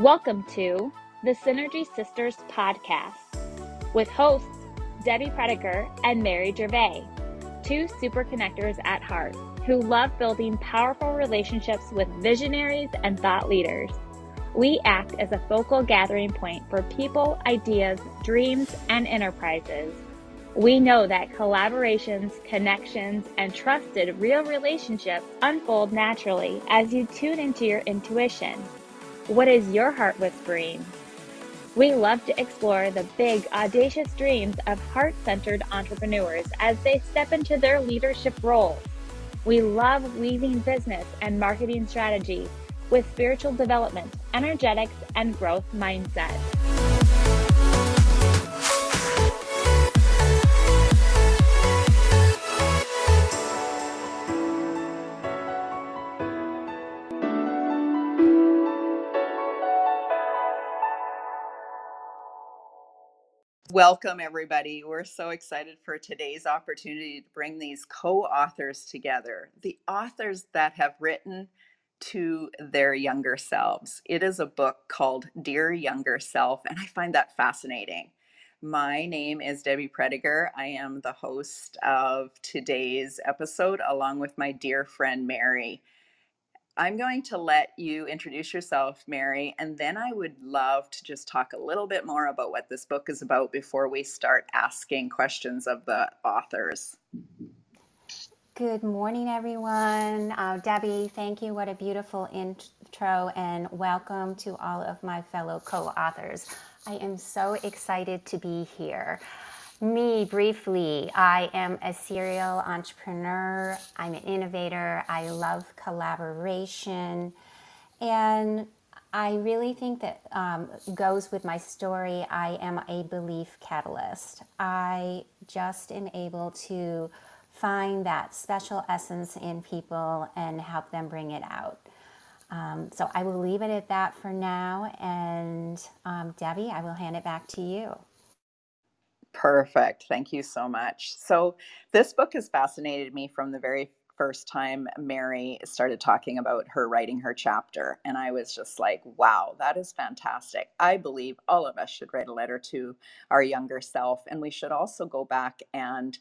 Welcome to the Synergy Sisters podcast with hosts Debbie Prediger and Mary Gervais, two super connectors at heart who love building powerful relationships with visionaries and thought leaders. We act as a focal gathering point for people, ideas, dreams, and enterprises. We know that collaborations, connections, and trusted real relationships unfold naturally as you tune into your intuition. What is your heart whispering? We love to explore the big, audacious dreams of heart centered entrepreneurs as they step into their leadership roles. We love weaving business and marketing strategy with spiritual development, energetics, and growth mindset. Welcome, everybody. We're so excited for today's opportunity to bring these co authors together, the authors that have written to their younger selves. It is a book called Dear Younger Self, and I find that fascinating. My name is Debbie Prediger. I am the host of today's episode, along with my dear friend Mary. I'm going to let you introduce yourself, Mary, and then I would love to just talk a little bit more about what this book is about before we start asking questions of the authors. Good morning, everyone. Uh, Debbie, thank you. What a beautiful intro, and welcome to all of my fellow co authors. I am so excited to be here. Me, briefly, I am a serial entrepreneur. I'm an innovator. I love collaboration. And I really think that um, goes with my story. I am a belief catalyst. I just am able to find that special essence in people and help them bring it out. Um, so I will leave it at that for now. And um, Debbie, I will hand it back to you. Perfect. Thank you so much. So, this book has fascinated me from the very first time Mary started talking about her writing her chapter. And I was just like, wow, that is fantastic. I believe all of us should write a letter to our younger self. And we should also go back and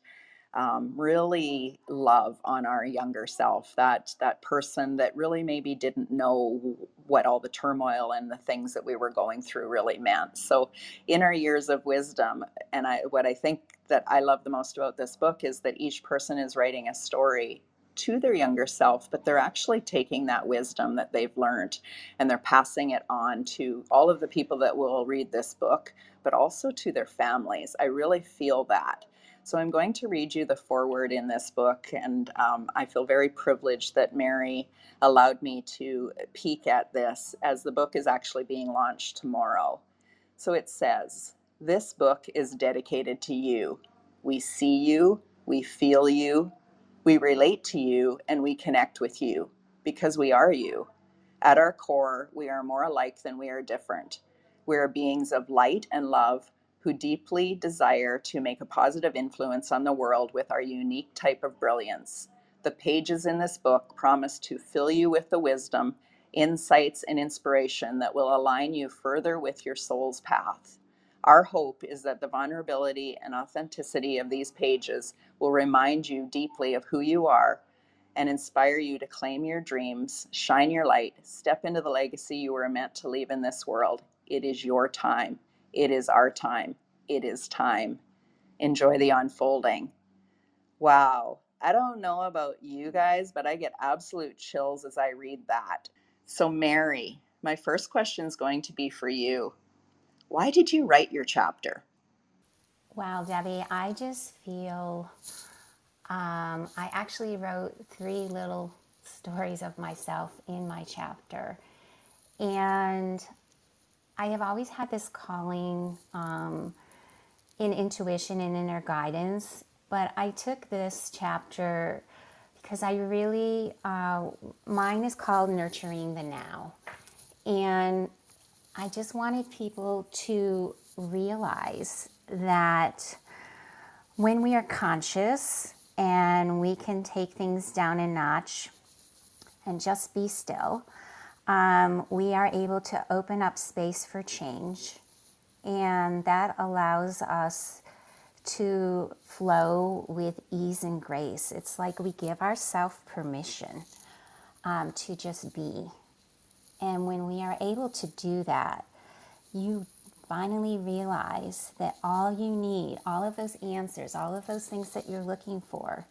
um, really love on our younger self that that person that really maybe didn't know what all the turmoil and the things that we were going through really meant so in our years of wisdom and i what i think that i love the most about this book is that each person is writing a story to their younger self, but they're actually taking that wisdom that they've learned and they're passing it on to all of the people that will read this book, but also to their families. I really feel that. So I'm going to read you the foreword in this book, and um, I feel very privileged that Mary allowed me to peek at this as the book is actually being launched tomorrow. So it says, This book is dedicated to you. We see you, we feel you, we relate to you, and we connect with you because we are you. At our core, we are more alike than we are different. We are beings of light and love who deeply desire to make a positive influence on the world with our unique type of brilliance. The pages in this book promise to fill you with the wisdom, insights, and inspiration that will align you further with your soul's path. Our hope is that the vulnerability and authenticity of these pages will remind you deeply of who you are and inspire you to claim your dreams, shine your light, step into the legacy you were meant to leave in this world. It is your time. It is our time. It is time. Enjoy the unfolding. Wow. I don't know about you guys, but I get absolute chills as I read that. So, Mary, my first question is going to be for you. Why did you write your chapter? Wow, Debbie, I just feel um, I actually wrote three little stories of myself in my chapter. And I have always had this calling um, in intuition and inner guidance, but I took this chapter because I really, uh, mine is called Nurturing the Now. And I just wanted people to realize that when we are conscious and we can take things down a notch and just be still, um, we are able to open up space for change, and that allows us to flow with ease and grace. It's like we give ourselves permission um, to just be. And when we are able to do that, you finally realize that all you need, all of those answers, all of those things that you're looking for,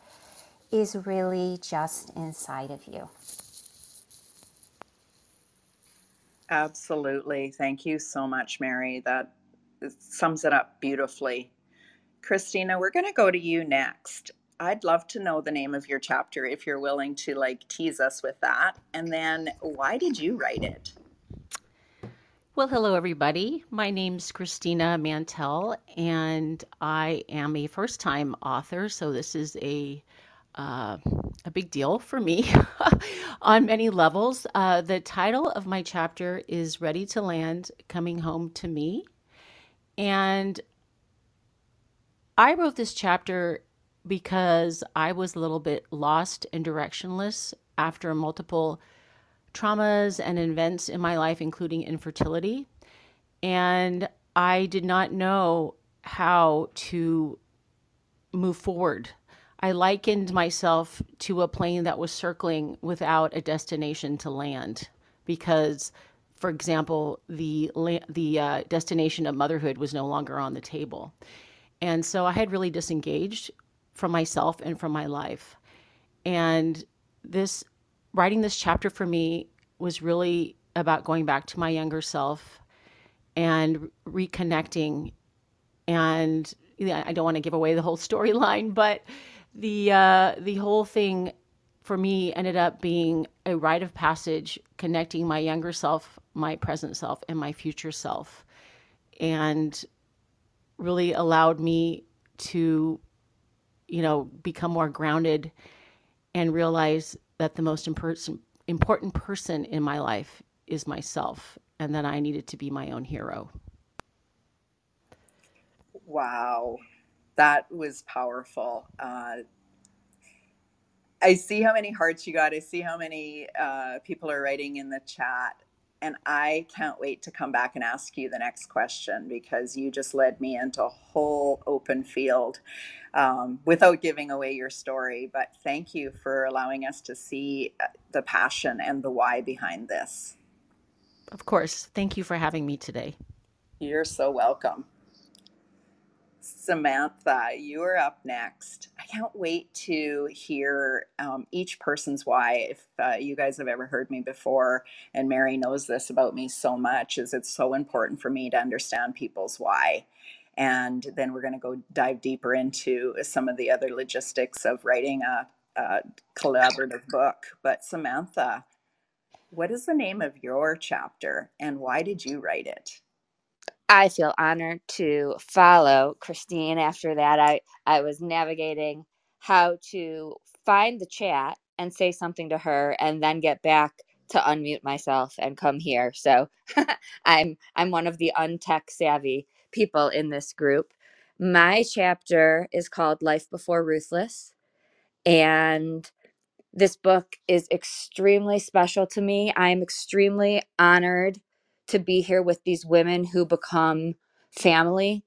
is really just inside of you. Absolutely. Thank you so much, Mary. That sums it up beautifully. Christina, we're going to go to you next. I'd love to know the name of your chapter if you're willing to like tease us with that. And then why did you write it? Well, hello, everybody. My name's Christina Mantell, and I am a first time author. So, this is a uh, a big deal for me on many levels. Uh, the title of my chapter is Ready to Land Coming Home to Me. And I wrote this chapter because I was a little bit lost and directionless after multiple traumas and events in my life, including infertility. And I did not know how to move forward. I likened myself to a plane that was circling without a destination to land because for example, the the uh, destination of motherhood was no longer on the table, and so I had really disengaged from myself and from my life. And this writing this chapter for me was really about going back to my younger self and reconnecting. And I don't want to give away the whole storyline, but the uh, the whole thing for me ended up being a rite of passage connecting my younger self, my present self, and my future self, and really allowed me to, you know, become more grounded and realize that the most important important person in my life is myself and that I needed to be my own hero. Wow, that was powerful. Uh, I see how many hearts you got. I see how many uh, people are writing in the chat. And I can't wait to come back and ask you the next question because you just led me into a whole open field um, without giving away your story. But thank you for allowing us to see uh, the passion and the why behind this. Of course. Thank you for having me today. You're so welcome. Samantha, you are up next. I can't wait to hear um, each person's why. If uh, you guys have ever heard me before, and Mary knows this about me so much, is it's so important for me to understand people's why. And then we're going to go dive deeper into some of the other logistics of writing a, a collaborative book. But Samantha, what is the name of your chapter, and why did you write it? I feel honored to follow Christine. After that, I, I was navigating how to find the chat and say something to her and then get back to unmute myself and come here. So I'm I'm one of the untech savvy people in this group. My chapter is called Life Before Ruthless and this book is extremely special to me. I am extremely honored to be here with these women who become family.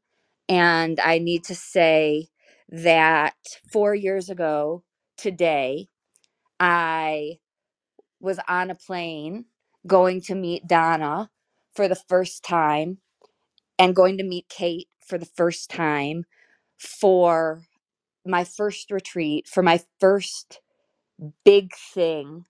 And I need to say that four years ago today, I was on a plane going to meet Donna for the first time and going to meet Kate for the first time for my first retreat, for my first big thing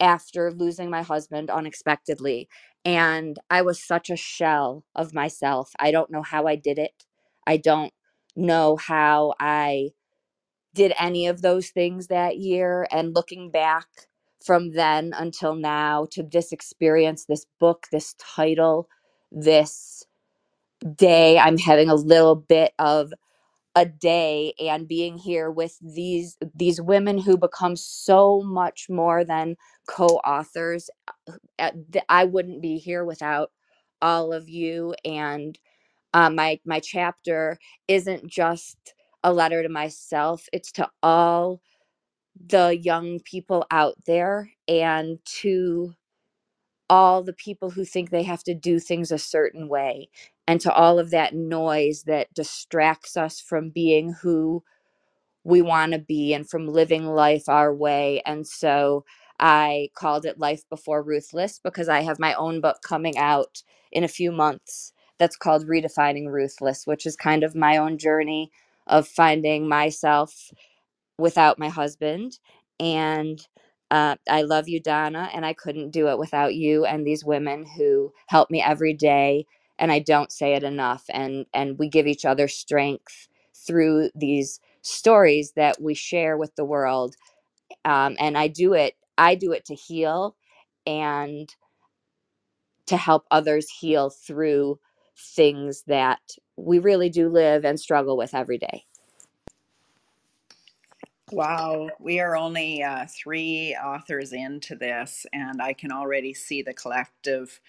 after losing my husband unexpectedly. And I was such a shell of myself. I don't know how I did it. I don't know how I did any of those things that year. And looking back from then until now to this experience, this book, this title, this day, I'm having a little bit of a day and being here with these these women who become so much more than co-authors uh, i wouldn't be here without all of you and uh, my my chapter isn't just a letter to myself it's to all the young people out there and to all the people who think they have to do things a certain way and to all of that noise that distracts us from being who we want to be and from living life our way. And so I called it Life Before Ruthless because I have my own book coming out in a few months that's called Redefining Ruthless, which is kind of my own journey of finding myself without my husband. And uh, I love you, Donna, and I couldn't do it without you and these women who help me every day. And I don't say it enough. And and we give each other strength through these stories that we share with the world. Um, and I do it. I do it to heal and to help others heal through things that we really do live and struggle with every day. Wow, we are only uh, three authors into this, and I can already see the collective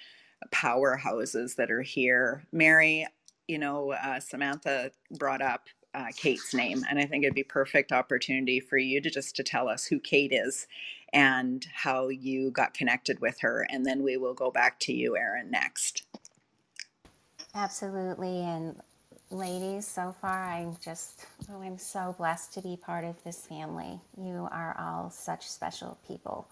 powerhouses that are here. Mary, you know, uh, Samantha brought up uh, Kate's name, and I think it'd be perfect opportunity for you to just to tell us who Kate is and how you got connected with her, and then we will go back to you, Erin, next. Absolutely. And ladies, so far I'm just, oh, I'm so blessed to be part of this family. You are all such special people.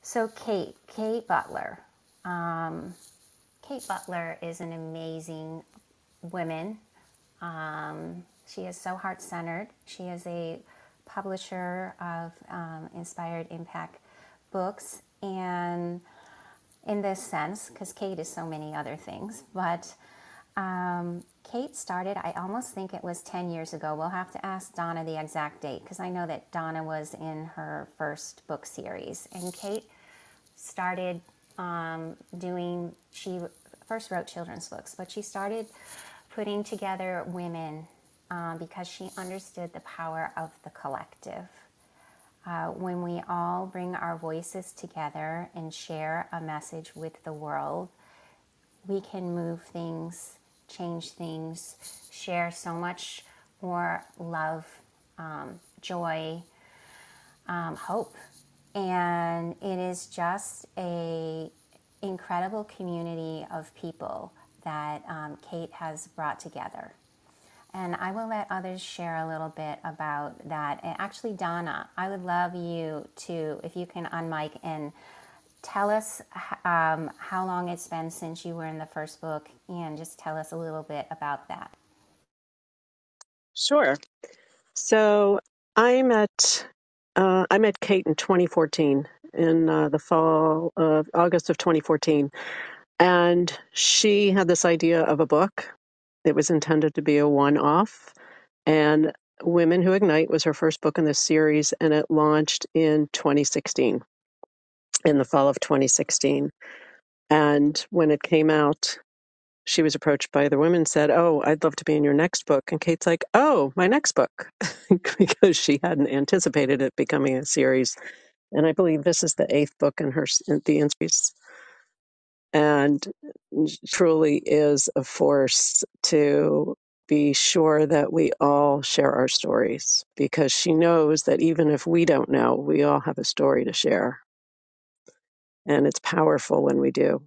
So, Kate, Kate Butler. Um, Kate Butler is an amazing woman. Um, she is so heart centered. She is a publisher of um, Inspired Impact books. And in this sense, because Kate is so many other things, but um, Kate started, I almost think it was 10 years ago. We'll have to ask Donna the exact date because I know that Donna was in her first book series. And Kate started um, doing, she first wrote children's books, but she started putting together women um, because she understood the power of the collective. Uh, when we all bring our voices together and share a message with the world, we can move things change things, share so much more love, um, joy, um, hope. And it is just a incredible community of people that um, Kate has brought together. And I will let others share a little bit about that. And actually, Donna, I would love you to, if you can unmic and tell us um, how long it's been since you were in the first book and just tell us a little bit about that. Sure. So I met uh, I met Kate in 2014 in uh, the fall of August of 2014, and she had this idea of a book. It was intended to be a one-off, and Women Who Ignite was her first book in this series, and it launched in 2016, in the fall of 2016. And when it came out, she was approached by the women said, Oh, I'd love to be in your next book. And Kate's like, Oh, my next book, because she hadn't anticipated it becoming a series. And I believe this is the eighth book in her, in the series. And truly is a force to be sure that we all share our stories because she knows that even if we don't know, we all have a story to share. And it's powerful when we do.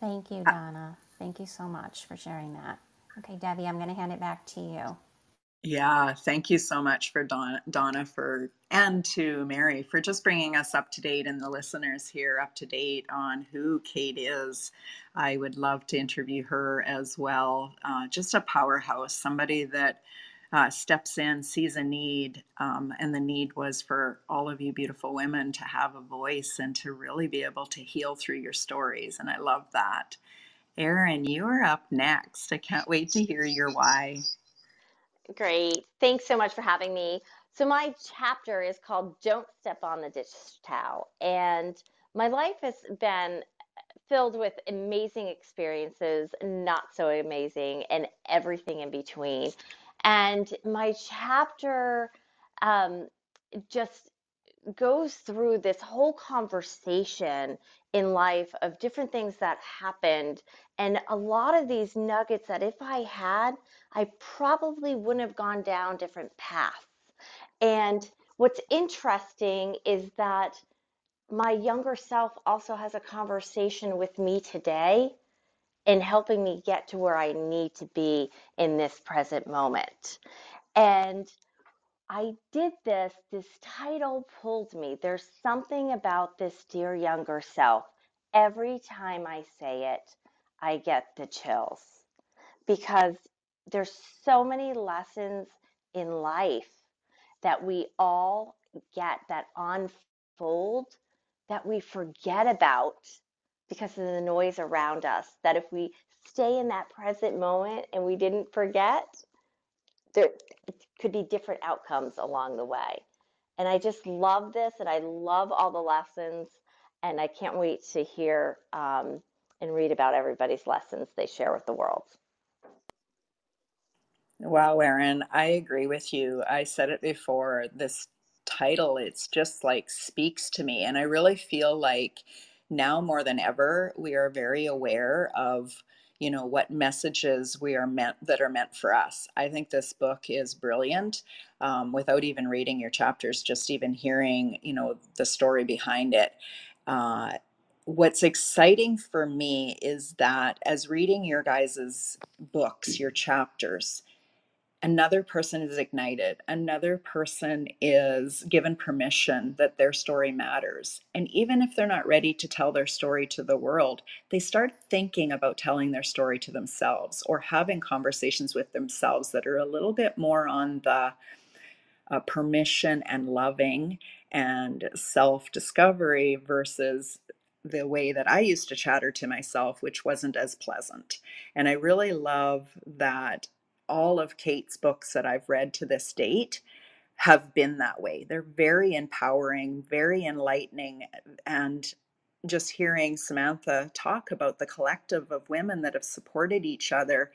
Thank you, uh Donna. Thank you so much for sharing that. Okay, Debbie, I'm going to hand it back to you. Yeah, thank you so much for Donna, Donna for and to Mary for just bringing us up to date and the listeners here up to date on who Kate is. I would love to interview her as well. Uh, just a powerhouse, somebody that uh, steps in, sees a need, um, and the need was for all of you beautiful women to have a voice and to really be able to heal through your stories. And I love that. Erin, you are up next. I can't wait to hear your why. Great. Thanks so much for having me. So, my chapter is called Don't Step on the Dish Towel. And my life has been filled with amazing experiences, not so amazing, and everything in between. And my chapter um, just goes through this whole conversation in life of different things that happened and a lot of these nuggets that if I had, I probably wouldn't have gone down different paths. And what's interesting is that my younger self also has a conversation with me today in helping me get to where I need to be in this present moment. And I did this, this title pulled me. There's something about this dear younger self. Every time I say it, I get the chills because there's so many lessons in life that we all get that unfold that we forget about because of the noise around us. That if we stay in that present moment and we didn't forget, there could be different outcomes along the way. And I just love this and I love all the lessons. And I can't wait to hear um, and read about everybody's lessons they share with the world. Wow, Erin, I agree with you. I said it before, this title, it's just like speaks to me. And I really feel like now more than ever, we are very aware of, you know, what messages we are meant that are meant for us. I think this book is brilliant. Um, without even reading your chapters, just even hearing, you know, the story behind it. Uh, what's exciting for me is that as reading your guys's books, your chapters, another person is ignited another person is given permission that their story matters. And even if they're not ready to tell their story to the world they start thinking about telling their story to themselves or having conversations with themselves that are a little bit more on the uh, permission and loving and self discovery versus the way that I used to chatter to myself, which wasn't as pleasant. And I really love that all of Kate's books that I've read to this date have been that way. They're very empowering, very enlightening, and just hearing Samantha talk about the collective of women that have supported each other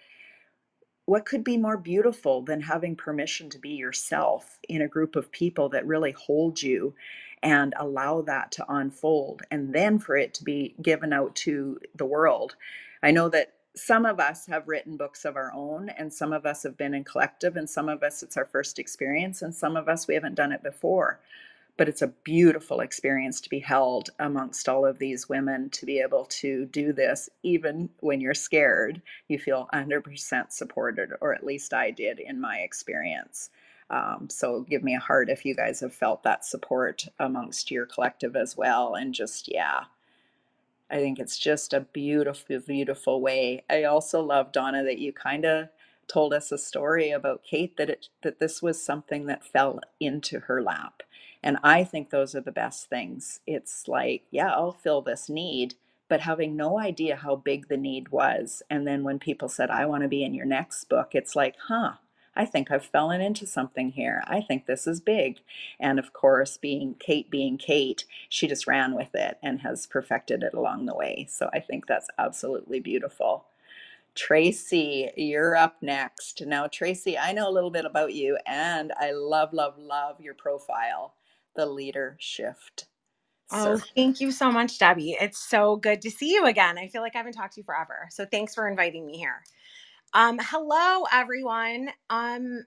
what could be more beautiful than having permission to be yourself in a group of people that really hold you and allow that to unfold and then for it to be given out to the world? I know that some of us have written books of our own and some of us have been in collective and some of us it's our first experience and some of us we haven't done it before. But it's a beautiful experience to be held amongst all of these women to be able to do this even when you're scared. You feel 100% supported or at least i did in my experience um, so give me a heart if you guys have felt that support amongst your collective as well and just yeah I think it's just a beautiful, beautiful way. I also love Donna that you kind of told us a story about Kate that it that this was something that fell into her lap. And I think those are the best things. It's like, yeah, I'll fill this need, but having no idea how big the need was. And then when people said, I want to be in your next book, it's like, huh, I think I've fallen into something here. I think this is big. And of course, being Kate being Kate, she just ran with it and has perfected it along the way. So I think that's absolutely beautiful. Tracy, you're up next. Now, Tracy, I know a little bit about you and I love, love, love your profile, the leader shift. Oh, Sir. thank you so much, Debbie. It's so good to see you again. I feel like I haven't talked to you forever. So thanks for inviting me here. Um, hello, everyone. Um,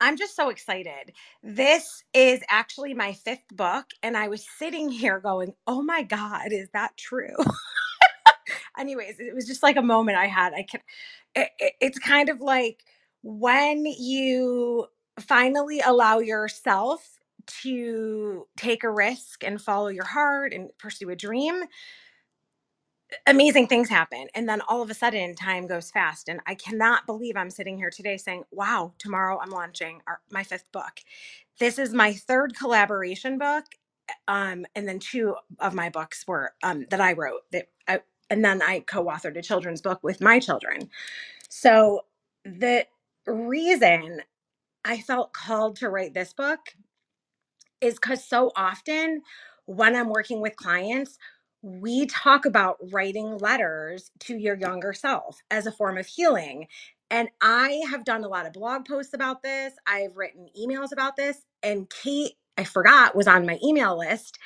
I'm just so excited. This is actually my fifth book, and I was sitting here going, "Oh my God, is that true?" Anyways, it was just like a moment I had. I can. It, it, it's kind of like when you finally allow yourself to take a risk and follow your heart and pursue a dream amazing things happen and then all of a sudden time goes fast and i cannot believe i'm sitting here today saying wow tomorrow i'm launching our, my fifth book. This is my third collaboration book um, and then two of my books were um, that i wrote that I, and then i co-authored a children's book with my children. So the reason i felt called to write this book is because so often when I'm working with clients, we talk about writing letters to your younger self as a form of healing. And I have done a lot of blog posts about this. I've written emails about this. And Kate, I forgot, was on my email list.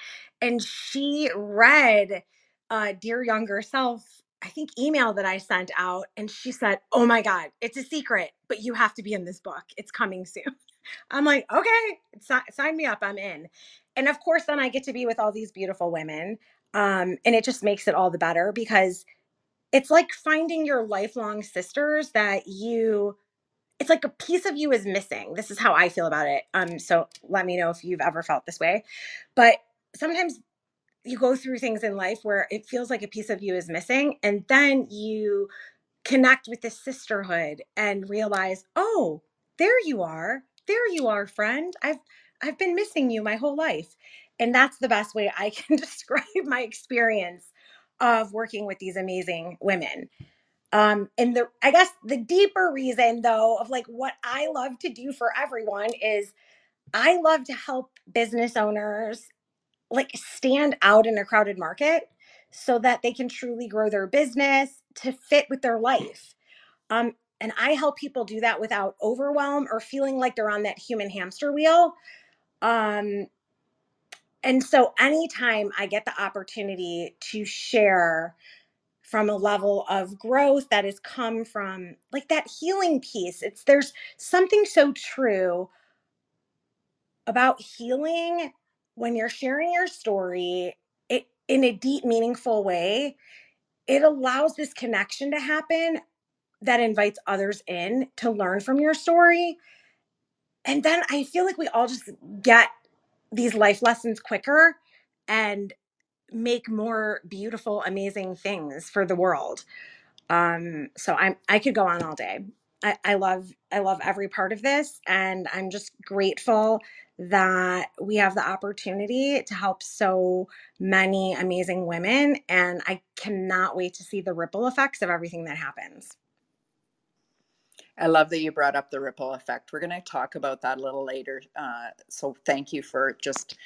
And she read uh, Dear Younger Self, I think, email that I sent out. And she said, Oh my God, it's a secret, but you have to be in this book. It's coming soon. I'm like, okay, si- sign me up. I'm in. and of course, then I get to be with all these beautiful women. Um, and it just makes it all the better because it's like finding your lifelong sisters that you it's like a piece of you is missing. This is how I feel about it. Um, so let me know if you've ever felt this way. But sometimes you go through things in life where it feels like a piece of you is missing, and then you connect with this sisterhood and realize, oh, there you are. There you are, friend. I've I've been missing you my whole life. And that's the best way I can describe my experience of working with these amazing women. Um, and the I guess the deeper reason though of like what I love to do for everyone is I love to help business owners like stand out in a crowded market so that they can truly grow their business to fit with their life. Um, and I help people do that without overwhelm or feeling like they're on that human hamster wheel. Um, and so anytime I get the opportunity to share from a level of growth that has come from like that healing piece, it's there's something so true about healing when you're sharing your story it, in a deep, meaningful way. It allows this connection to happen that invites others in to learn from your story. And then I feel like we all just get these life lessons quicker and make more beautiful, amazing things for the world. Um, so I'm I could go on all day. I, I love I love every part of this and I'm just grateful that we have the opportunity to help so many amazing women and I cannot wait to see the ripple effects of everything that happens. I love that you brought up the ripple effect. We're going to talk about that a little later. Uh, so thank you for just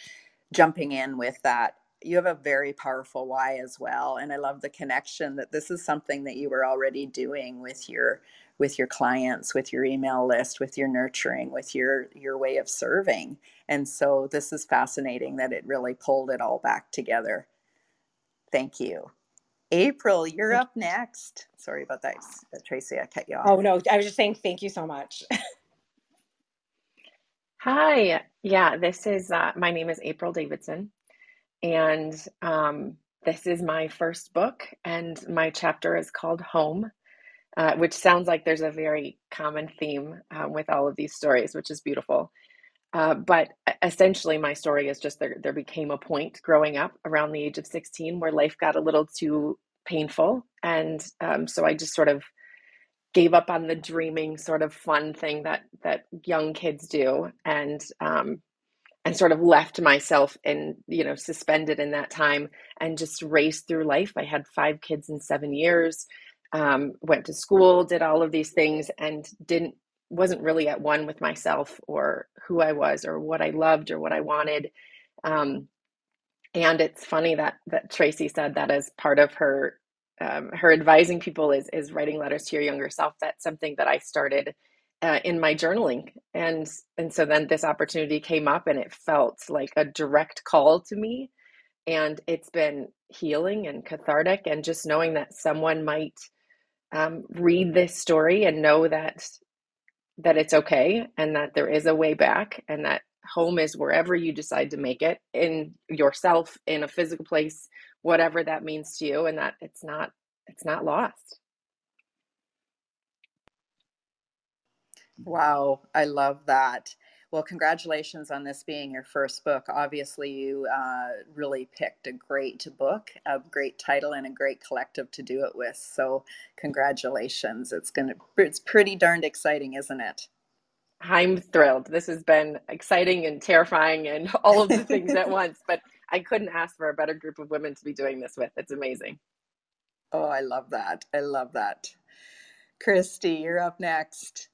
jumping in with that. You have a very powerful why as well, and I love the connection that this is something that you were already doing with your with your clients, with your email list, with your nurturing, with your your way of serving. And so this is fascinating that it really pulled it all back together. Thank you. April, you're up next. Sorry about that, Tracy. I cut you off. Oh no, I was just saying thank you so much. Hi. Yeah, this is uh, my name is April Davidson, and um, this is my first book, and my chapter is called Home, uh, which sounds like there's a very common theme um, with all of these stories, which is beautiful. Uh, but essentially, my story is just there, there became a point growing up around the age of 16 where life got a little too painful. And um, so I just sort of gave up on the dreaming sort of fun thing that that young kids do and um, and sort of left myself in you know suspended in that time and just raced through life i had five kids in seven years um, went to school did all of these things and didn't wasn't really at one with myself or who I was or what I loved or what I wanted. Um, and it's funny that that Tracy said that as part of her um, her advising people is is writing letters to your younger self. That's something that I started uh, in my journaling, and and so then this opportunity came up, and it felt like a direct call to me, and it's been healing and cathartic, and just knowing that someone might um, read this story and know that that it's okay and that there is a way back and that home is wherever you decide to make it in yourself in a physical place whatever that means to you and that it's not it's not lost. Wow i love that well congratulations on this being your first book obviously you uh, really picked a great book a great title and a great collective to do it with so congratulations it's gonna it's pretty darned exciting isn't it I'm thrilled. This has been exciting and terrifying and all of the things at once, but I couldn't ask for a better group of women to be doing this with. It's amazing. Oh, I love that. I love that. Christy, you're up next.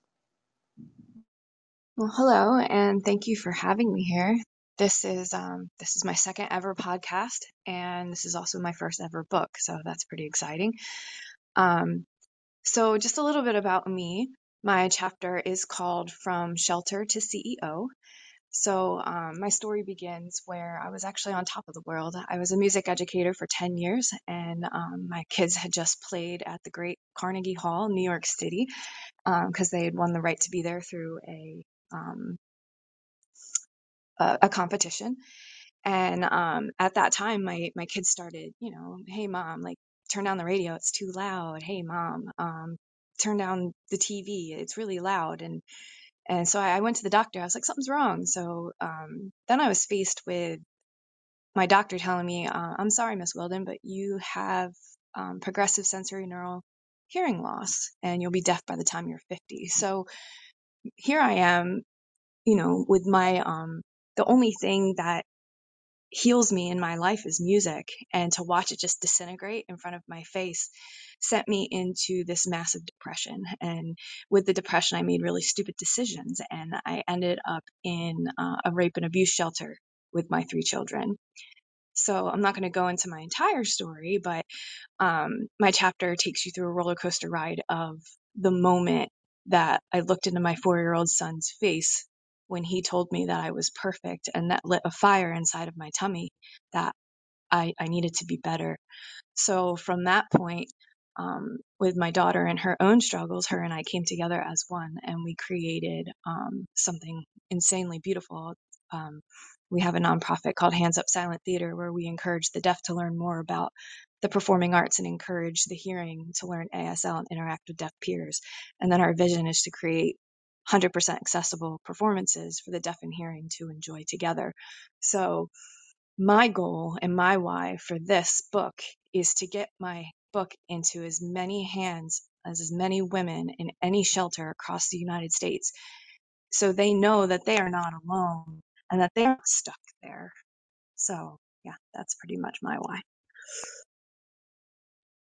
Well, hello, and thank you for having me here. This is um, this is my second ever podcast, and this is also my first ever book, so that's pretty exciting. Um, so, just a little bit about me. My chapter is called From Shelter to CEO. So, um, my story begins where I was actually on top of the world. I was a music educator for 10 years, and um, my kids had just played at the great Carnegie Hall, New York City, because um, they had won the right to be there through a, um, a, a competition. And um, at that time, my my kids started, you know, hey mom, like turn down the radio, it's too loud. Hey mom, um, turn down the TV, it's really loud. And and so I, I went to the doctor. I was like, something's wrong. So um, then I was faced with my doctor telling me, uh, I'm sorry, Miss Wilden, but you have um, progressive sensory neural hearing loss, and you'll be deaf by the time you're 50. So here I am, you know, with my um, the only thing that heals me in my life is music and to watch it just disintegrate in front of my face sent me into this massive depression and with the depression i made really stupid decisions and i ended up in uh, a rape and abuse shelter with my three children. So i'm not going to go into my entire story but um, my chapter takes you through a roller coaster ride of the moment that I looked into my four year old son's face when he told me that I was perfect and that lit a fire inside of my tummy that I, I needed to be better. So from that point, um, with my daughter and her own struggles, her and I came together as one and we created um, something insanely beautiful. Um, we have a nonprofit called Hands Up Silent Theater where we encourage the deaf to learn more about the performing arts and encourage the hearing to learn ASL and interact with deaf peers. And then our vision is to create 100% accessible performances for the deaf and hearing to enjoy together. So, my goal and my why for this book is to get my book into as many hands as as many women in any shelter across the United States so they know that they are not alone and that they're not stuck there. So, yeah, that's pretty much my why.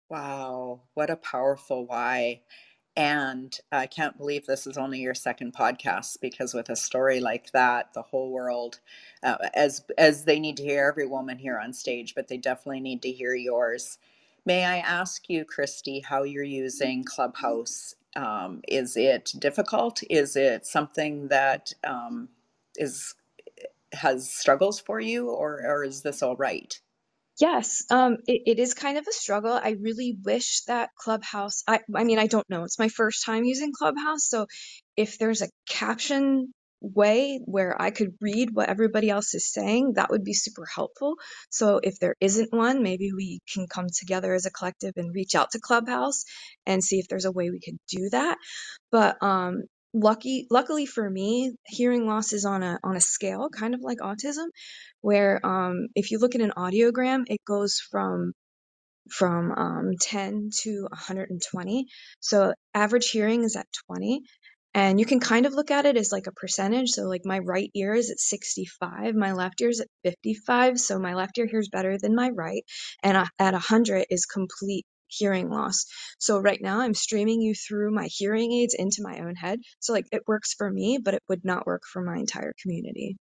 Wow, what a powerful why. And I can't believe this is only your second podcast because with a story like that, the whole world, uh, as as they need to hear every woman here on stage, but they definitely need to hear yours. May I ask you, Christy, how you're using Clubhouse? Um, is it difficult? Is it something that um, is has struggles for you, or or is this all right? Yes, um, it, it is kind of a struggle. I really wish that Clubhouse, I, I mean, I don't know. It's my first time using Clubhouse. So if there's a caption way where I could read what everybody else is saying, that would be super helpful. So if there isn't one, maybe we can come together as a collective and reach out to Clubhouse and see if there's a way we could do that. But um, lucky, luckily for me, hearing loss is on a on a scale, kind of like autism where um, if you look at an audiogram, it goes from from um, 10 to 120. So average hearing is at 20. And you can kind of look at it as like a percentage. So like my right ear is at 65, my left ear is at 55. So my left ear hears better than my right. And at 100 is complete hearing loss. So right now I'm streaming you through my hearing aids into my own head. So like it works for me, but it would not work for my entire community.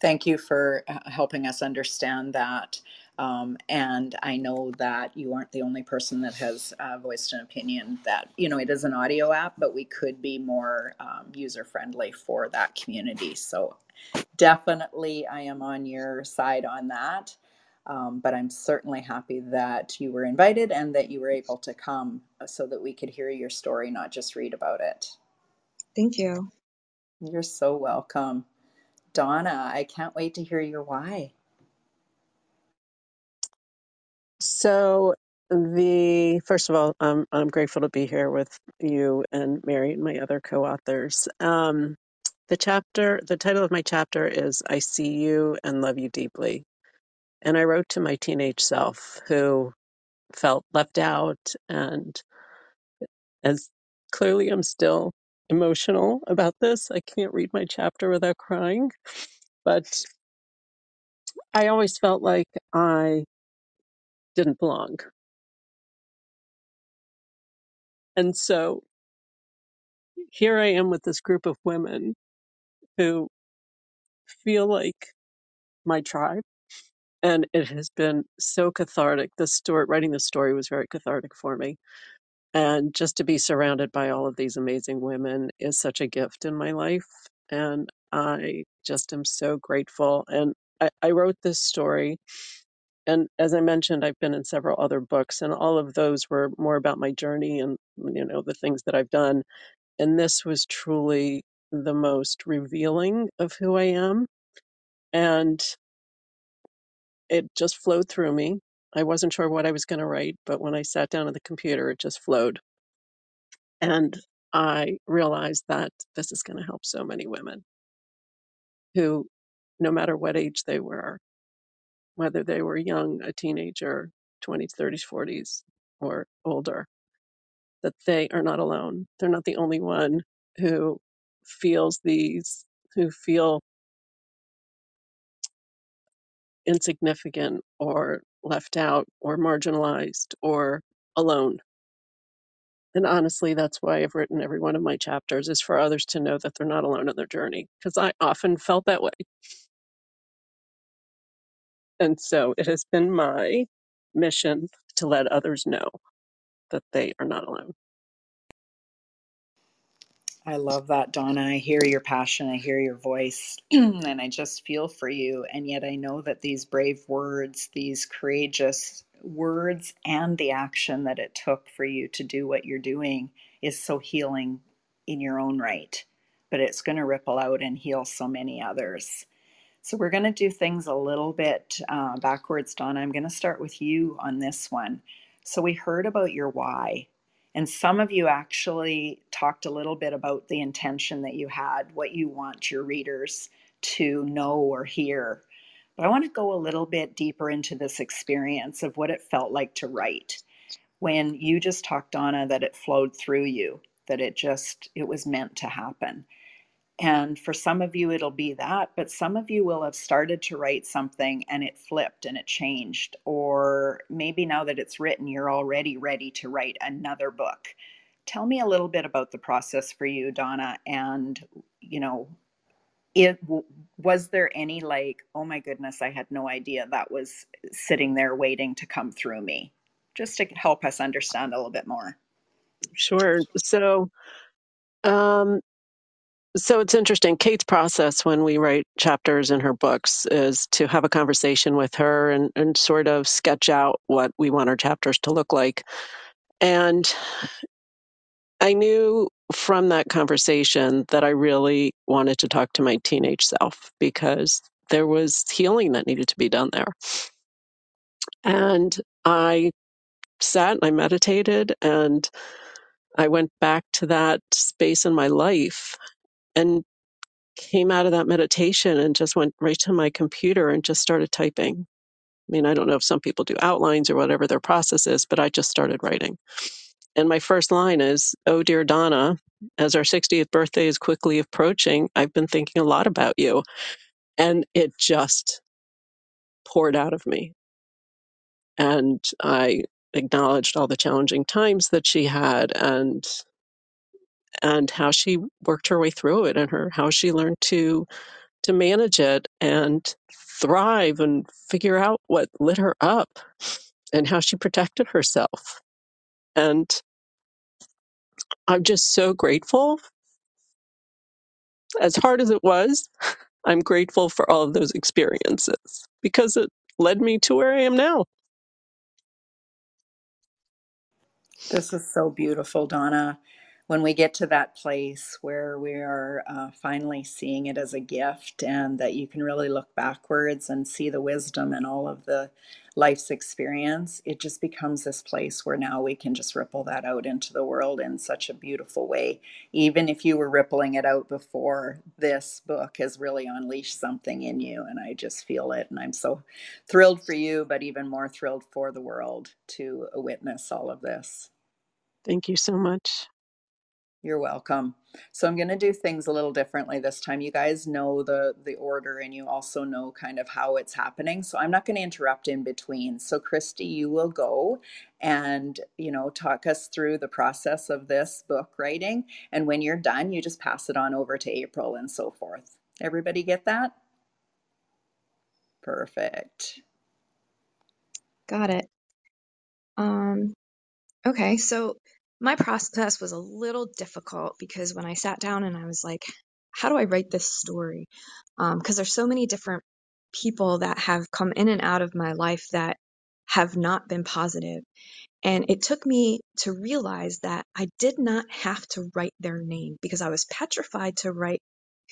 Thank you for uh, helping us understand that. Um, and I know that you aren't the only person that has uh, voiced an opinion that, you know, it is an audio app, but we could be more um, user friendly for that community. So definitely I am on your side on that. Um, but I'm certainly happy that you were invited and that you were able to come uh, so that we could hear your story, not just read about it. Thank you. You're so welcome. Donna, I can't wait to hear your why. So the first of all, um, I'm grateful to be here with you and Mary and my other co-authors. Um, the chapter, the title of my chapter is "I See You and Love You Deeply," and I wrote to my teenage self who felt left out, and as clearly I'm still emotional about this. I can't read my chapter without crying, but I always felt like I didn't belong, and so here I am with this group of women who feel like my tribe. And it has been so cathartic. The story, writing the story was very cathartic for me. And just to be surrounded by all of these amazing women is such a gift in my life. And I just am so grateful. And I, I wrote this story. And as I mentioned, I've been in several other books, and all of those were more about my journey and, you know, the things that I've done. And this was truly the most revealing of who I am And it just flowed through me. I wasn't sure what I was going to write, but when I sat down at the computer, it just flowed. And I realized that this is going to help so many women who, no matter what age they were, whether they were young, a teenager, 20s, 30s, 40s, or older, that they are not alone. They're not the only one who feels these, who feel insignificant or left out or marginalized or alone. And honestly, that's why I've written every one of my chapters is for others to know that they're not alone in their journey. Because I often felt that way. And so it has been my mission to let others know that they are not alone. I love that, Donna. I hear your passion, I hear your voice, and I just feel for you. And yet, I know that these brave words, these courageous words, and the action that it took for you to do what you're doing is so healing in your own right. But it's going to ripple out and heal so many others. So we're going to do things a little bit uh, backwards, Donna. I'm going to start with you on this one. So we heard about your why, and some of you actually talked a little bit about the intention that you had, what you want your readers to know or hear. But I want to go a little bit deeper into this experience of what it felt like to write. When you just talked, Donna, that it flowed through you, that it just, it was meant to happen and for some of you, it'll be that, but some of you will have started to write something and it flipped and it changed. Or maybe now that it's written, you're already ready to write another book. Tell me a little bit about the process for you, Donna. And, you know, it was there any like, oh my goodness, I had no idea that was sitting there waiting to come through me? Just to help us understand a little bit more. Sure. So, um, So it's interesting. Kate's process when we write chapters in her books is to have a conversation with her and, and sort of sketch out what we want our chapters to look like. And I knew from that conversation that I really wanted to talk to my teenage self because there was healing that needed to be done there. And I sat and I meditated and I went back to that space in my life. And came out of that meditation and just went right to my computer and just started typing. I mean, I don't know if some people do outlines or whatever their process is, but I just started writing. And my first line is Oh, dear Donna, as our 60th birthday is quickly approaching, I've been thinking a lot about you. And it just poured out of me. And I acknowledged all the challenging times that she had and and how she worked her way through it and her how she learned to to manage it and thrive and figure out what lit her up and how she protected herself. And I'm just so grateful. As hard as it was, I'm grateful for all of those experiences because it led me to where I am now. This is so beautiful, Donna. When we get to that place where we are uh, finally seeing it as a gift, and that you can really look backwards and see the wisdom and all of the life's experience, it just becomes this place where now we can just ripple that out into the world in such a beautiful way. Even if you were rippling it out before, this book has really unleashed something in you, and I just feel it. And I'm so thrilled for you, but even more thrilled for the world to witness all of this. Thank you so much. You're welcome. So I'm going to do things a little differently this time. You guys know the the order and you also know kind of how it's happening. So I'm not going to interrupt in between. So Christy, you will go and, you know, talk us through the process of this book writing and when you're done, you just pass it on over to April and so forth. Everybody get that? Perfect. Got it. Um, okay, so my process was a little difficult because when I sat down and I was like, how do I write this story? Um, because there's so many different people that have come in and out of my life that have not been positive. And it took me to realize that I did not have to write their name because I was petrified to write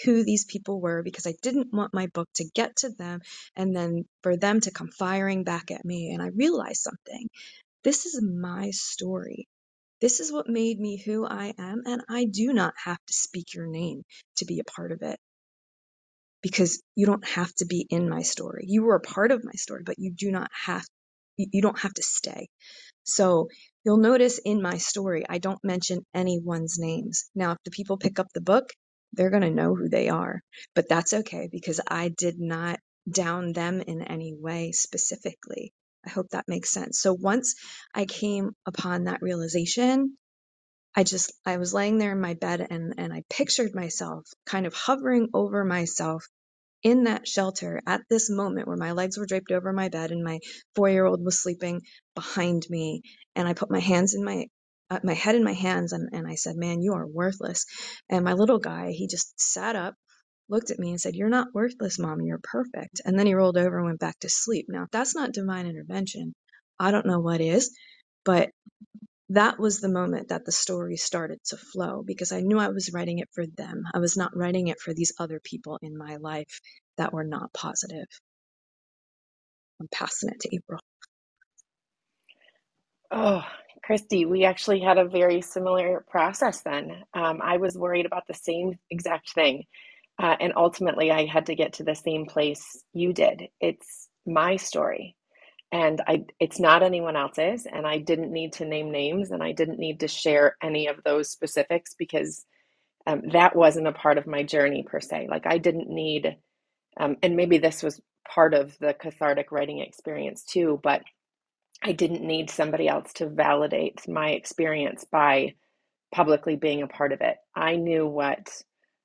who these people were because I didn't want my book to get to them and then for them to come firing back at me. And I realized something. This is my story. This is what made me who I am, and I do not have to speak your name to be a part of it because you don't have to be in my story. You were a part of my story, but you do not have you don't have to stay. So you'll notice in my story, I don't mention anyone's names. Now, if the people pick up the book, they're going to know who they are, but that's okay because I did not down them in any way specifically. I hope that makes sense. So once I came upon that realization, I just, I was laying there in my bed and, and I pictured myself kind of hovering over myself in that shelter at this moment where my legs were draped over my bed and my four year old was sleeping behind me. And I put my hands in my uh, my head in my hands and, and I said, Man, you are worthless. And my little guy, he just sat up, looked at me and said, You're not worthless, mom. You're perfect. And then he rolled over and went back to sleep. Now, if that's not divine intervention, I don't know what is. But that was the moment that the story started to flow because I knew I was writing it for them. I was not writing it for these other people in my life that were not positive. I'm passing it to April. Oh, Christy, we actually had a very similar process then. Um, I was worried about the same exact thing. Uh, and ultimately, I had to get to the same place you did. It's my story. And I, it's not anyone else's. And I didn't need to name names and I didn't need to share any of those specifics because um, that wasn't a part of my journey per se. Like, I didn't need, um, and maybe this was part of the cathartic writing experience too, but I didn't need somebody else to validate my experience by publicly being a part of it. I knew what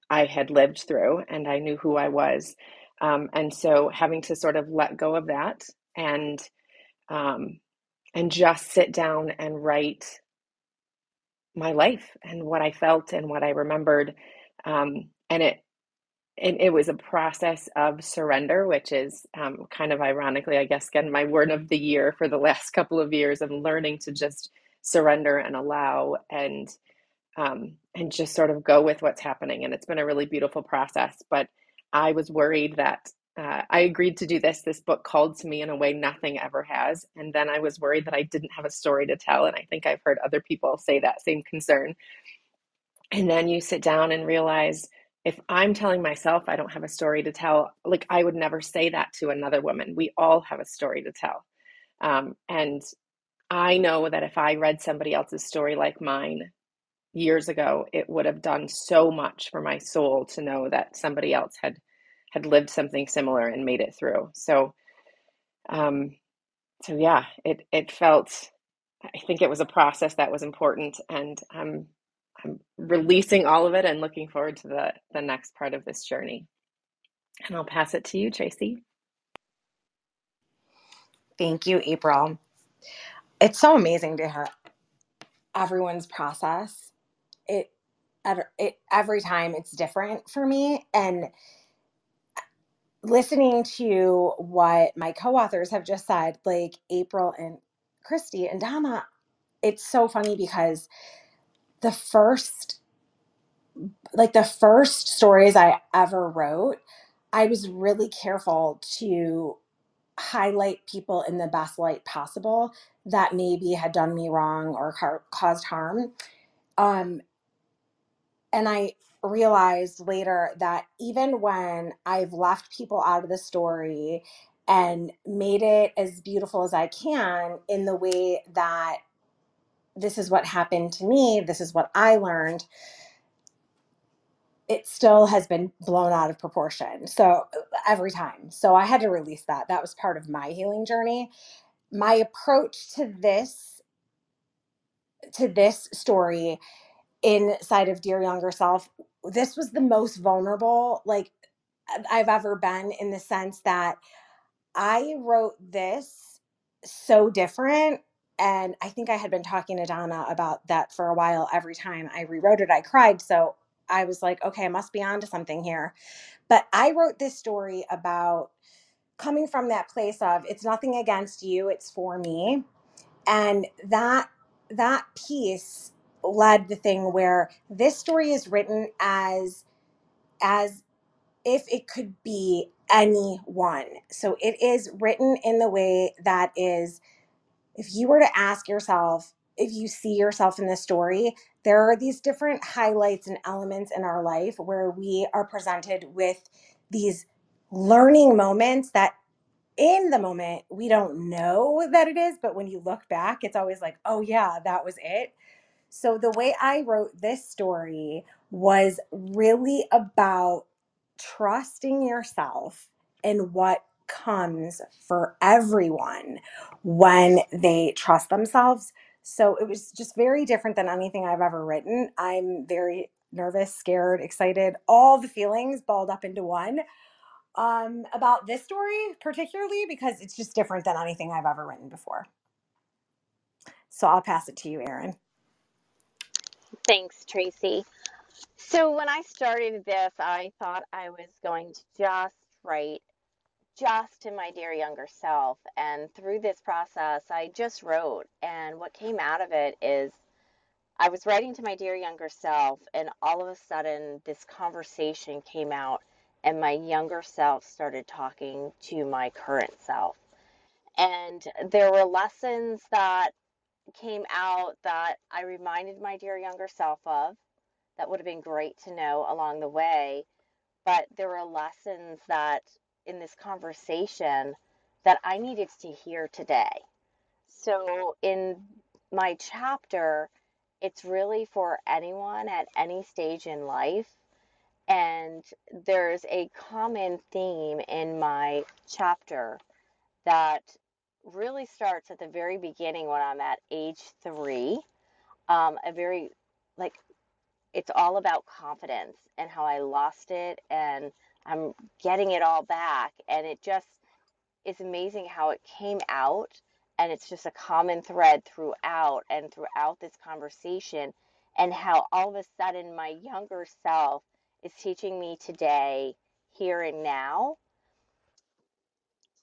I had lived through and I knew who I was. Um, and so having to sort of let go of that and um, and just sit down and write my life and what I felt and what I remembered. Um, and it and it was a process of surrender, which is um, kind of ironically, I guess, again, my word of the year for the last couple of years. I'm learning to just surrender and allow and um, and just sort of go with what's happening. And it's been a really beautiful process. But I was worried that uh, I agreed to do this. This book called to me in a way nothing ever has. And then I was worried that I didn't have a story to tell. And I think I've heard other people say that same concern. And then you sit down and realize if I'm telling myself I don't have a story to tell, like I would never say that to another woman. We all have a story to tell. Um, and I know that if I read somebody else's story like mine years ago, it would have done so much for my soul to know that somebody else had had lived something similar and made it through. So, um, so yeah, it it felt. I think it was a process that was important, and I'm I'm releasing all of it and looking forward to the the next part of this journey. And I'll pass it to you, Tracy. Thank you, April. It's so amazing to hear everyone's process. It, it every time it's different for me, and listening to what my co-authors have just said, like April and Christy and Donna, it's so funny because the first like the first stories I ever wrote, I was really careful to highlight people in the best light possible that maybe had done me wrong or ca- caused harm. Um, and I realized later that even when I've left people out of the story and made it as beautiful as I can in the way that this is what happened to me, this is what I learned, it still has been blown out of proportion. So every time. So I had to release that. That was part of my healing journey. My approach to this to this story inside of Dear Younger Self, this was the most vulnerable like I've ever been in the sense that I wrote this so different and I think I had been talking to Donna about that for a while. Every time I rewrote it, I cried. So I was like, okay, I must be onto something here. But I wrote this story about coming from that place of it's nothing against you, it's for me. And that that piece led the thing where this story is written as as if it could be anyone. So it is written in the way that is, if you were to ask yourself, if you see yourself in this story, there are these different highlights and elements in our life where we are presented with these learning moments that in the moment we don't know that it is, but when you look back, it's always like, oh yeah, that was it so, the way I wrote this story was really about trusting yourself and what comes for everyone when they trust themselves. So, it was just very different than anything I've ever written. I'm very nervous, scared, excited, all the feelings balled up into one um, about this story, particularly because it's just different than anything I've ever written before. So, I'll pass it to you, Erin. Thanks, Tracy. So when I started this, I thought I was going to just write just to my dear younger self. And through this process, I just wrote. And what came out of it is I was writing to my dear younger self, and all of a sudden, this conversation came out, and my younger self started talking to my current self. And there were lessons that came out that I reminded my dear younger self of that would have been great to know along the way. But there were lessons that in this conversation that I needed to hear today. So in my chapter, it's really for anyone at any stage in life. And there's a common theme in my chapter that really starts at the very beginning when I'm at age three. Um, a very like it's all about confidence and how I lost it and I'm getting it all back. And it just is amazing how it came out and it's just a common thread throughout and throughout this conversation and how all of a sudden my younger self is teaching me today here and now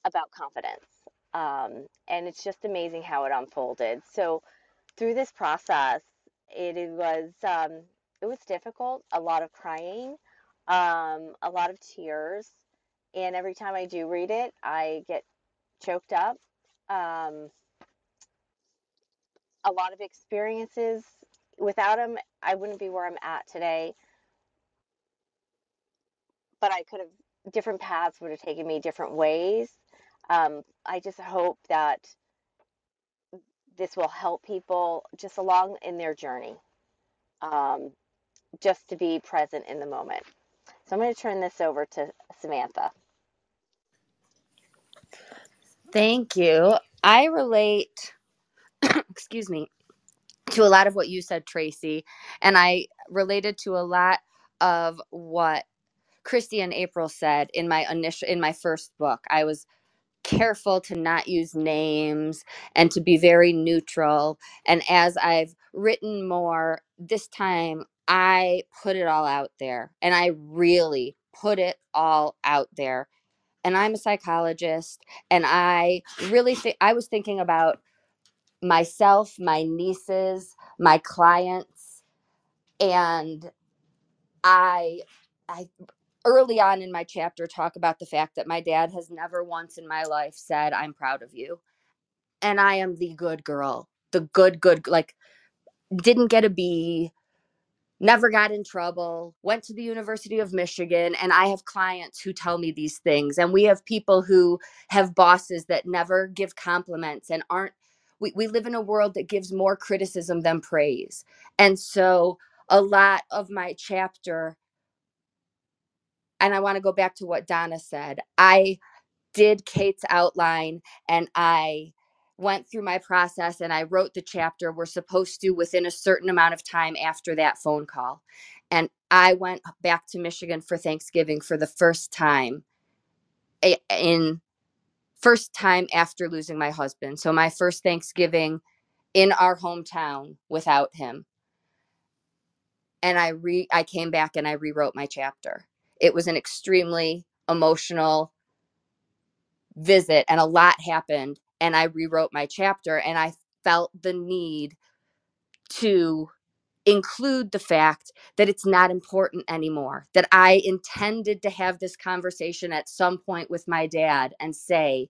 about confidence um, and it's just amazing how it unfolded so through this process it, it was um, it was difficult a lot of crying um, a lot of tears and every time i do read it i get choked up um, a lot of experiences. Without him, I wouldn't be where I'm at today, but I could have, different paths would have taken me different ways. Um, I just hope that this will help people just along in their journey, um, just to be present in the moment. So I'm going to turn this over to Samantha. Thank you. I relate, excuse me, to a lot of what you said, Tracy, and I related to a lot of what Christy and April said in my initial in my first book. I was careful to not use names and to be very neutral. And as I've written more this time, I put it all out there and I really put it all out there. And I'm a psychologist and I really think I was thinking about myself, my nieces, my clients, and I I early on in my chapter talk about the fact that my dad has never once in my life said I'm proud of you. And I am the good girl. The good good like didn't get a B, never got in trouble, went to the University of Michigan, and I have clients who tell me these things. And we have people who have bosses that never give compliments and aren't. We, we live in a world that gives more criticism than praise. And so, a lot of my chapter, and I want to go back to what Donna said, I did Kate's outline and I went through my process and I wrote the chapter we're supposed to within a certain amount of time after that phone call. And I went back to Michigan for Thanksgiving for the first time eh, in first time after losing my husband. So my first Thanksgiving in our hometown without him. And I re I came back and I rewrote my chapter. It was an extremely emotional visit and a lot happened and I rewrote my chapter and I felt the need to include the fact that it's not important anymore, that I intended to have this conversation at some point with my dad and say,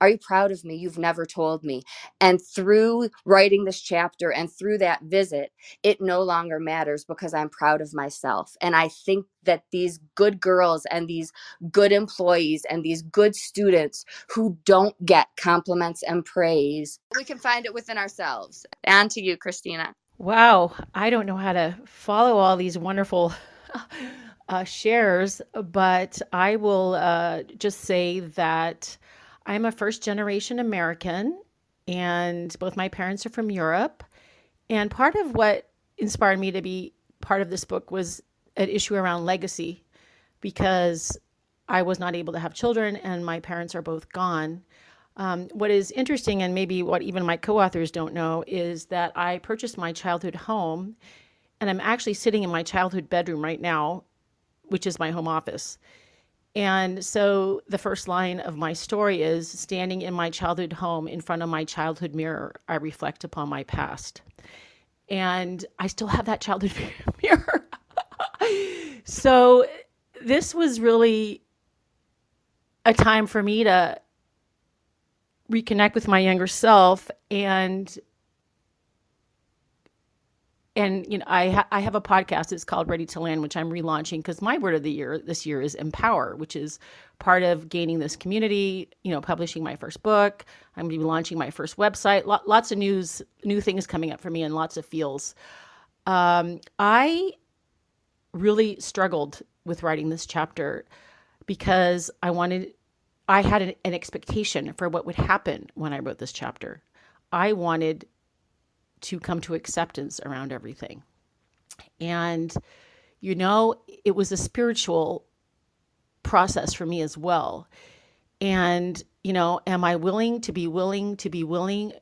are you proud of me? You've never told me. And through writing this chapter and through that visit, it no longer matters because I'm proud of myself. And I think that these good girls and these good employees and these good students who don't get compliments and praise, we can find it within ourselves. And to you, Christina. Wow, I don't know how to follow all these wonderful uh, shares, but I will uh, just say that I'm a first generation American, and both my parents are from Europe. And part of what inspired me to be part of this book was an issue around legacy because I was not able to have children and my parents are both gone. Um, what is interesting, and maybe what even my co authors don't know, is that I purchased my childhood home and I'm actually sitting in my childhood bedroom right now, which is my home office. And so the first line of my story is standing in my childhood home in front of my childhood mirror, I reflect upon my past. And I still have that childhood mirror. so this was really a time for me to reconnect with my younger self and and you know I ha- I have a podcast. It's called Ready to Land, which I'm relaunching because my word of the year this year is empower, which is part of gaining this community. You know, publishing my first book. I'm going to be launching my first website. lots of news, new things coming up for me, and lots of feels. Um, I really struggled with writing this chapter because I wanted. I had an, an expectation for what would happen when I wrote this chapter. I wanted to come to acceptance around everything. And, you know, it was a spiritual process for me as well. And, you know, am I willing to be willing to be willing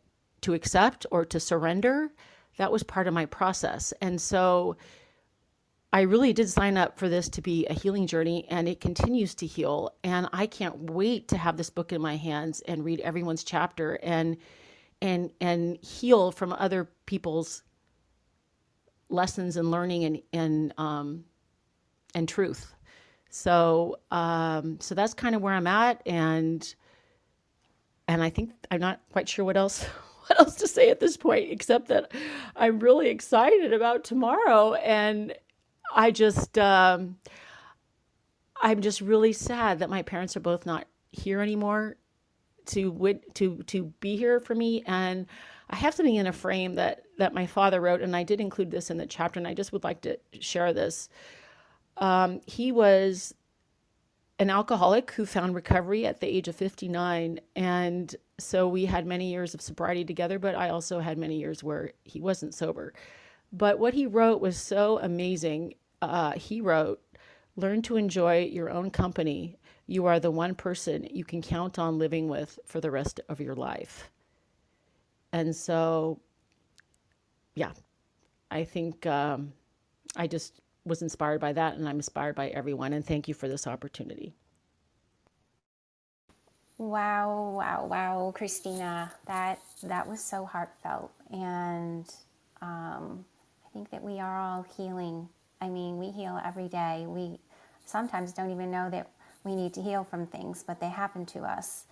to accept or to surrender? That was part of my process. And so I really did sign up for this to be a healing journey and it continues to heal. And I can't wait to have this book in my hands and read everyone's chapter and and and heal from other people's lessons and learning and and um, and truth. So um, so that's kind of where I'm at, and and I think I'm not quite sure what else what else to say at this point, except that I'm really excited about tomorrow, and I just um, I'm just really sad that my parents are both not here anymore to to to be here for me and I have something in a frame that that my father wrote and I did include this in the chapter and I just would like to share this. Um, he was an alcoholic who found recovery at the age of 59 and so we had many years of sobriety together but I also had many years where he wasn't sober. But what he wrote was so amazing. Uh, he wrote, "Learn to enjoy your own company you are the one person you can count on living with for the rest of your life. And so, yeah, I think um, I just was inspired by that, and I'm inspired by everyone. And thank you for this opportunity. Wow, wow, wow, Christina, that that was so heartfelt, and um, I think that we are all healing. I mean, we heal every day. We sometimes don't even know that we need to heal from things, but they happen to us.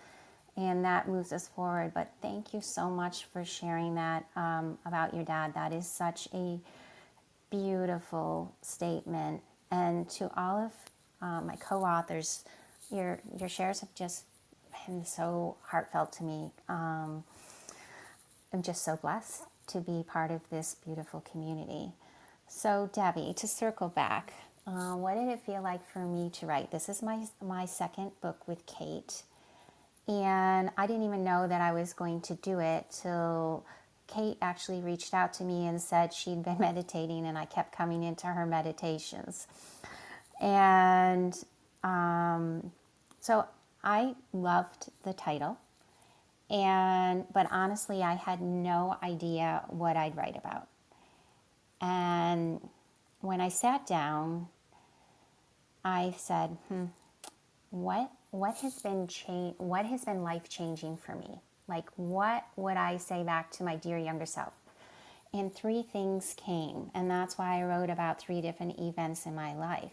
And that moves us forward. But thank you so much for sharing that um, about your dad. That is such a beautiful statement. And to all of uh, my co authors, your, your shares have just been so heartfelt to me. Um, I'm just so blessed to be part of this beautiful community. So, Debbie, to circle back, uh, what did it feel like for me to write? This is my my second book with Kate, and I didn't even know that I was going to do it till Kate actually reached out to me and said she'd been meditating, and I kept coming into her meditations, and um, so I loved the title, and but honestly, I had no idea what I'd write about, and when I sat down I said, hmm, what what has been change what has been life changing for me? Like what would I say back to my dear younger self? and three things came. And that's why I wrote about three different events in my life.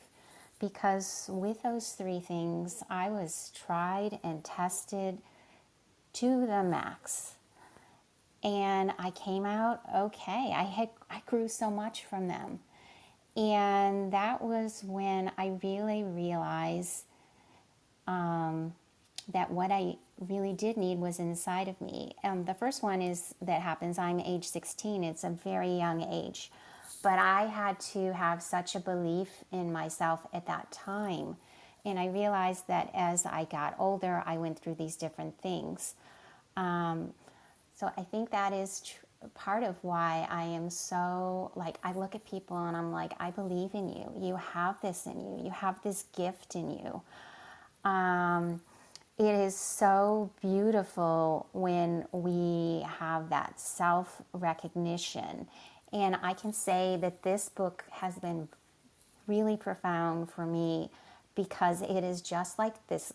Because with those three things, I was tried and tested to the max. And I came out okay. I had I grew so much from them. And that was when I really realized um, that what I really did need was inside of me. Um, the first one is that happens, I'm age 16, it's a very young age. But I had to have such a belief in myself at that time. And I realized that as I got older, I went through these different things. Um, so I think that is tr- part of why I am so like, I look at people and I'm like, I believe in you. You have this in you, you have this gift in you. Um, it is so beautiful when we have that self recognition. And I can say that this book has been really profound for me because it is just like this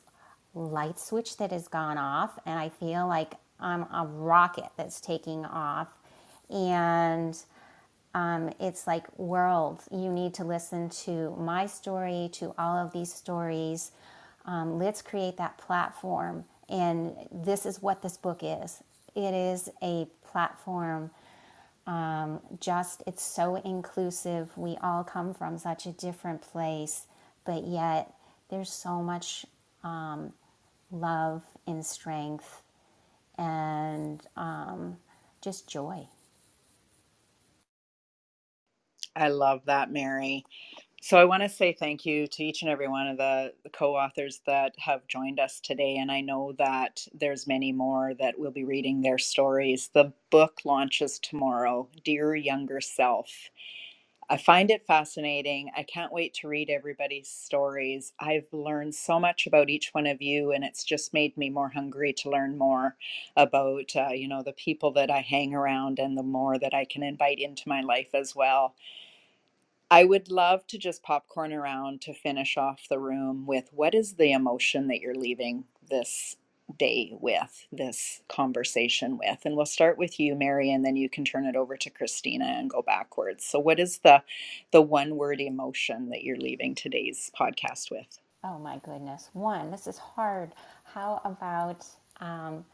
light switch that has gone off, and I feel like I'm a rocket that's taking off. And um, it's like, world, you need to listen to my story, to all of these stories um, let's create that platform. And this is what this book is it is a platform. Um, just, it's so inclusive. We all come from such a different place, but yet there's so much um, love and strength and um, just joy. I love that, Mary. So I want to say thank you to each and every one of the, co-authors that have joined us today. And I know that there's many more that will be reading their stories. The book launches tomorrow, Dear Younger Self. I find it fascinating. I can't wait to read everybody's stories. I've learned so much about each one of you, and it's just made me more hungry to learn more about, uh, you know, the people that I hang around and the more that I can invite into my life as well. I would love to just popcorn around to finish off the room with what is the emotion that you're leaving this day with, this conversation with. And we'll start with you, Mary, and then you can turn it over to Christina and go backwards. So what is the the one word emotion that you're leaving today's podcast with? Oh my goodness. One, this is hard. How about um,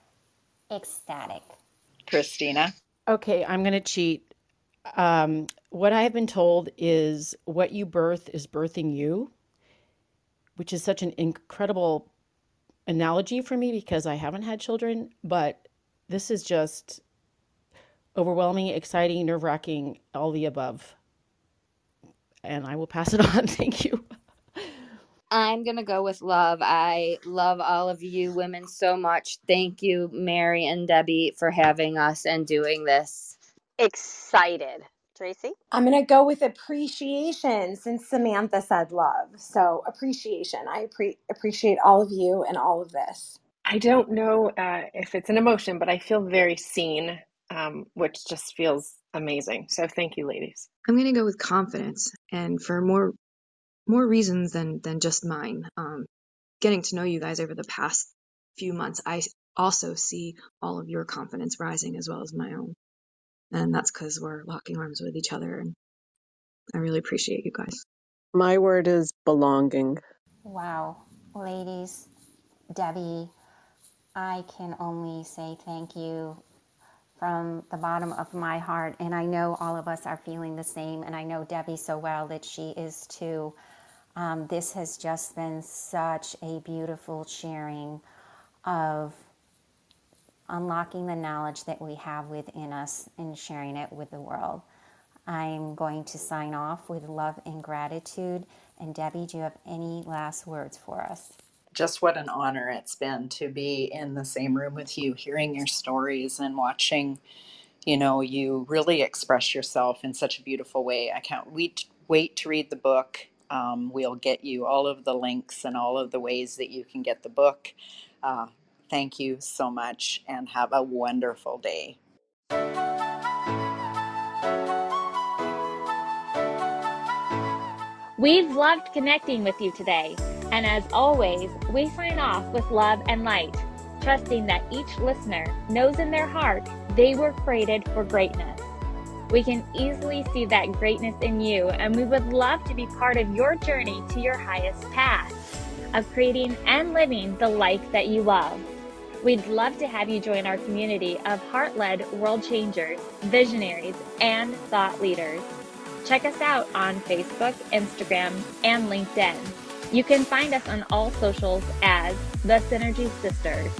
ecstatic? Christina? Okay, I'm going to cheat um, what I have been told is what you birth is birthing you, which is such an incredible analogy for me because I haven't had children, but this is just overwhelming, exciting, nerve wracking, all the above. And I will pass it on. Thank you. I'm going to go with love. I love all of you women so much. Thank you, Mary and Debbie, for having us and doing this excited. Tracy? I'm going to go with appreciation since Samantha said love. So, appreciation. I pre- appreciate all of you and all of this. I don't know uh, if it's an emotion, but I feel very seen, um, which just feels amazing. So, thank you, ladies. I'm going to go with confidence and for more more reasons than than just mine. Um, getting to know you guys over the past few months, I also see all of your confidence rising as well as my own. And that's because we're locking arms with each other. And I really appreciate you guys. My word is belonging. Wow. Ladies, Debbie, I can only say thank you from the bottom of my heart. And I know all of us are feeling the same. And I know Debbie so well that she is too. Um, this has just been such a beautiful sharing of unlocking the knowledge that we have within us and sharing it with the world. I'm going to sign off with love and gratitude. And Debbie, do you have any last words for us? Just what an honor it's been to be in the same room with you, hearing your stories and watching, you know, you really express yourself in such a beautiful way. I can't wait, wait to read the book. Um, we'll get you all of the links and all of the ways that you can get the book. Uh, Thank you so much and have a wonderful day. We've loved connecting with you today. And as always, we sign off with love and light, trusting that each listener knows in their heart they were created for greatness. We can easily see that greatness in you, and we would love to be part of your journey to your highest path of creating and living the life that you love. We'd love to have you join our community of heart led world changers, visionaries, and thought leaders. Check us out on Facebook, Instagram, and LinkedIn. You can find us on all socials as The Synergy Sisters.